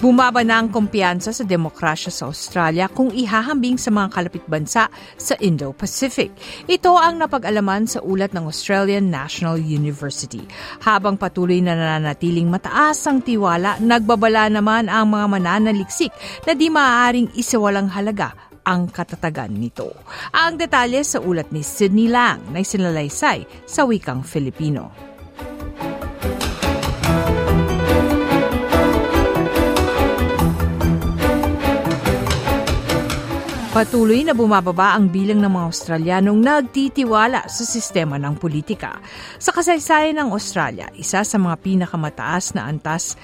Bumaba na ang kumpiyansa sa demokrasya sa Australia kung ihahambing sa mga kalapit bansa sa Indo-Pacific. Ito ang napag-alaman sa ulat ng Australian National University. Habang patuloy na nananatiling mataas ang tiwala, nagbabala naman ang mga mananaliksik na di maaaring isawalang halaga ang katatagan nito. Ang detalye sa ulat ni Sydney Lang na isinalaysay sa wikang Filipino. Patuloy na bumababa ang bilang ng mga Australianong nagtitiwala sa sistema ng politika. Sa kasaysayan ng Australia, isa sa mga pinakamataas na antas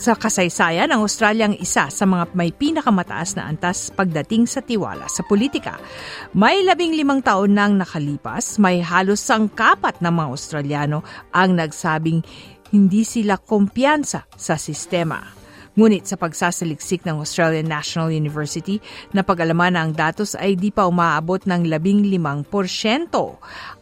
sa kasaysayan, ang Australia ang isa sa mga may pinakamataas na antas pagdating sa tiwala sa politika. May labing limang taon nang nakalipas, may halos sangkapat ng mga Australiano ang nagsabing hindi sila kumpiyansa sa sistema. Ngunit sa pagsasaliksik ng Australian National University, napag-alaman na ang datos ay di pa umaabot ng 15%.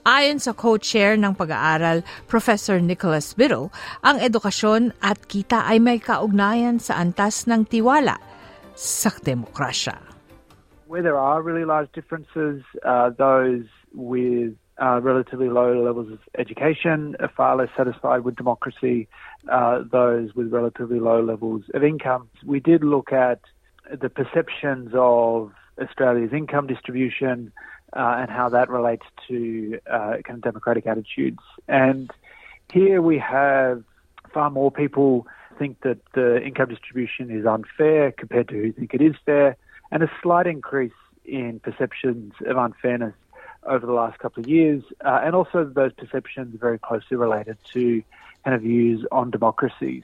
Ayon sa co-chair ng pag-aaral, Professor Nicholas Biddle, ang edukasyon at kita ay may kaugnayan sa antas ng tiwala sa demokrasya. Where there are really large differences, uh, those with uh, relatively low levels of education are far less satisfied with democracy. Uh, those with relatively low levels of income. We did look at the perceptions of Australia's income distribution uh, and how that relates to uh, kind of democratic attitudes. And here we have far more people think that the income distribution is unfair compared to who think it is fair, and a slight increase in perceptions of unfairness over the last couple of years, uh, and also those perceptions are very closely related to kind of views on democracies.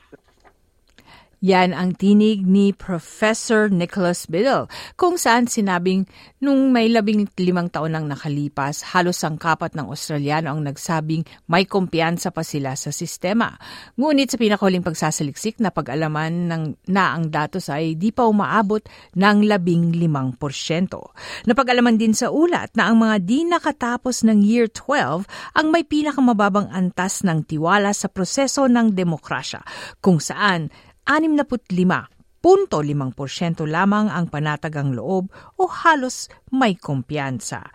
Yan ang tinig ni Professor Nicholas Biddle kung saan sinabing nung may labing limang taon nang nakalipas, halos ang kapat ng Australiano ang nagsabing may kumpiyansa pa sila sa sistema. Ngunit sa pinakahuling pagsasaliksik na pag-alaman ng, na ang datos ay di pa umaabot ng labing limang porsyento. Napag-alaman din sa ulat na ang mga di nakatapos ng Year 12 ang may pinakamababang antas ng tiwala sa proseso ng demokrasya kung saan 65.5% lamang ang panatagang loob o halos may kumpiyansa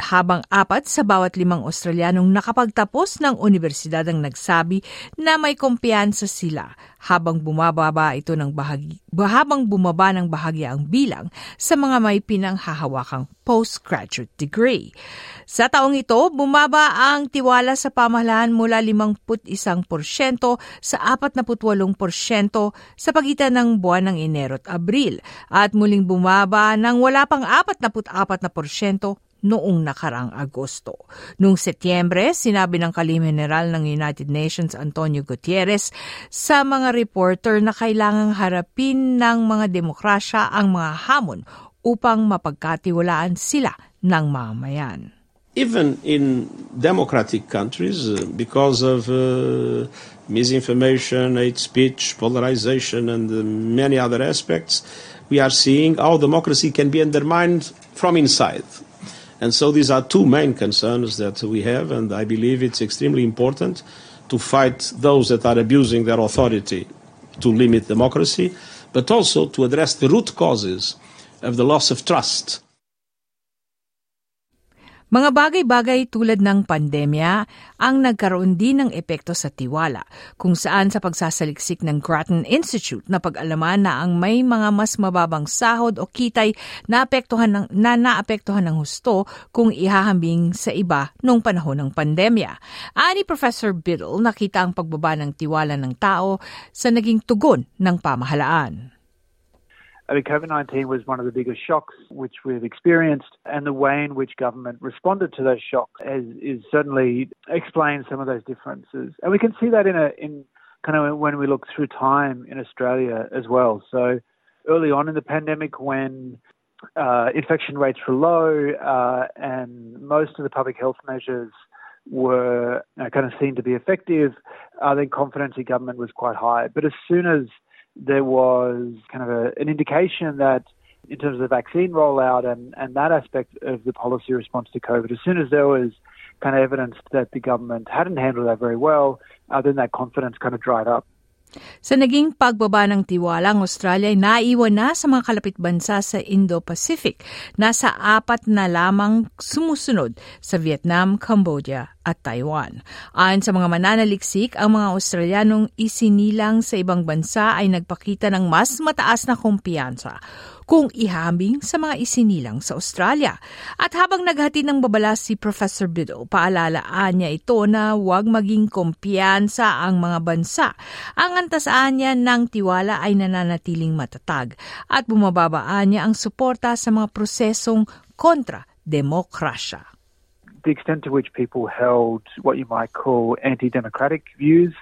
habang apat sa bawat limang Australianong nakapagtapos ng universidad ang nagsabi na may kumpiyansa sila habang bumababa ito ng bahagi, habang bumaba ng bahagi ang bilang sa mga may pinanghahawakang postgraduate degree. Sa taong ito, bumaba ang tiwala sa pamahalaan mula 51% sa 48% sa pagitan ng buwan ng Enero at Abril at muling bumaba ng wala pang 44% noong nakarang Agosto. Noong Setyembre, sinabi ng Kalim General ng United Nations Antonio Gutierrez sa mga reporter na kailangang harapin ng mga demokrasya ang mga hamon upang mapagkatiwalaan sila ng mamayan. Even in democratic countries, uh, because of uh, misinformation, hate speech, polarization, and uh, many other aspects, we are seeing how democracy can be undermined from inside. And so these are two main concerns that we have, and I believe it's extremely important to fight those that are abusing their authority to limit democracy, but also to address the root causes of the loss of trust Mga bagay-bagay tulad ng pandemya ang nagkaroon din ng epekto sa tiwala, kung saan sa pagsasaliksik ng Grattan Institute na pag-alaman na ang may mga mas mababang sahod o kitay na, apektuhan ng, na naapektuhan ng husto kung ihahambing sa iba noong panahon ng pandemya. Ani Professor Biddle, nakita ang pagbaba ng tiwala ng tao sa naging tugon ng pamahalaan. I mean, COVID 19 was one of the biggest shocks which we've experienced, and the way in which government responded to those shocks is, is certainly explains some of those differences. And we can see that in a in kind of when we look through time in Australia as well. So early on in the pandemic, when uh, infection rates were low uh, and most of the public health measures were uh, kind of seen to be effective, uh, then confidence in government was quite high. But as soon as there was kind of a, an indication that in terms of the vaccine rollout and, and that aspect of the policy response to COVID, as soon as there was kind of evidence that the government hadn't handled that very well, uh, then that confidence kind of dried up. Sa naging pagbaba ng tiwala, ang Australia ay naiwan na sa mga kalapit bansa sa Indo-Pacific. Nasa apat na lamang sumusunod sa Vietnam, Cambodia at Taiwan. Ayon sa mga mananaliksik, ang mga Australianong isinilang sa ibang bansa ay nagpakita ng mas mataas na kumpiyansa kung ihambing sa mga isinilang sa Australia. At habang naghatid ng babala si Professor Bido, paalalaan niya ito na huwag maging kumpiyansa ang mga bansa. Ang antasaan niya ng tiwala ay nananatiling matatag at bumababaan niya ang suporta sa mga prosesong kontra demokrasya. The extent to which people held what you might call anti-democratic views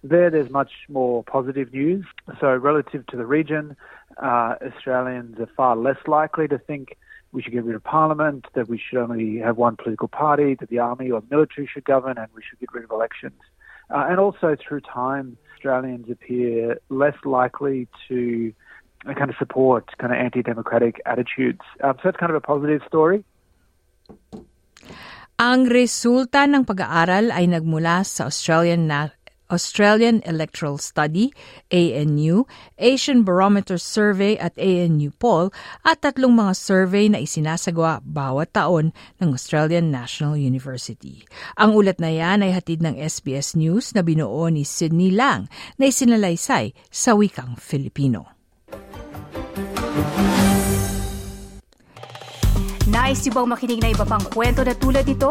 There, there's much more positive news. So, relative to the region, uh, Australians are far less likely to think we should get rid of Parliament, that we should only have one political party, that the army or military should govern, and we should get rid of elections. Uh, and also, through time, Australians appear less likely to uh, kind of support kind of anti-democratic attitudes. Um, so that's kind of a positive story. Ang resulta ng pag-aaral ay nagmula sa Australian Na- Australian Electoral Study, ANU, Asian Barometer Survey at ANU Poll at tatlong mga survey na isinasagawa bawat taon ng Australian National University. Ang ulat na yan ay hatid ng SBS News na binuo ni Sydney Lang na isinalaysay sa wikang Filipino. Nice yung bang makinig na iba pang kwento na tulad ito?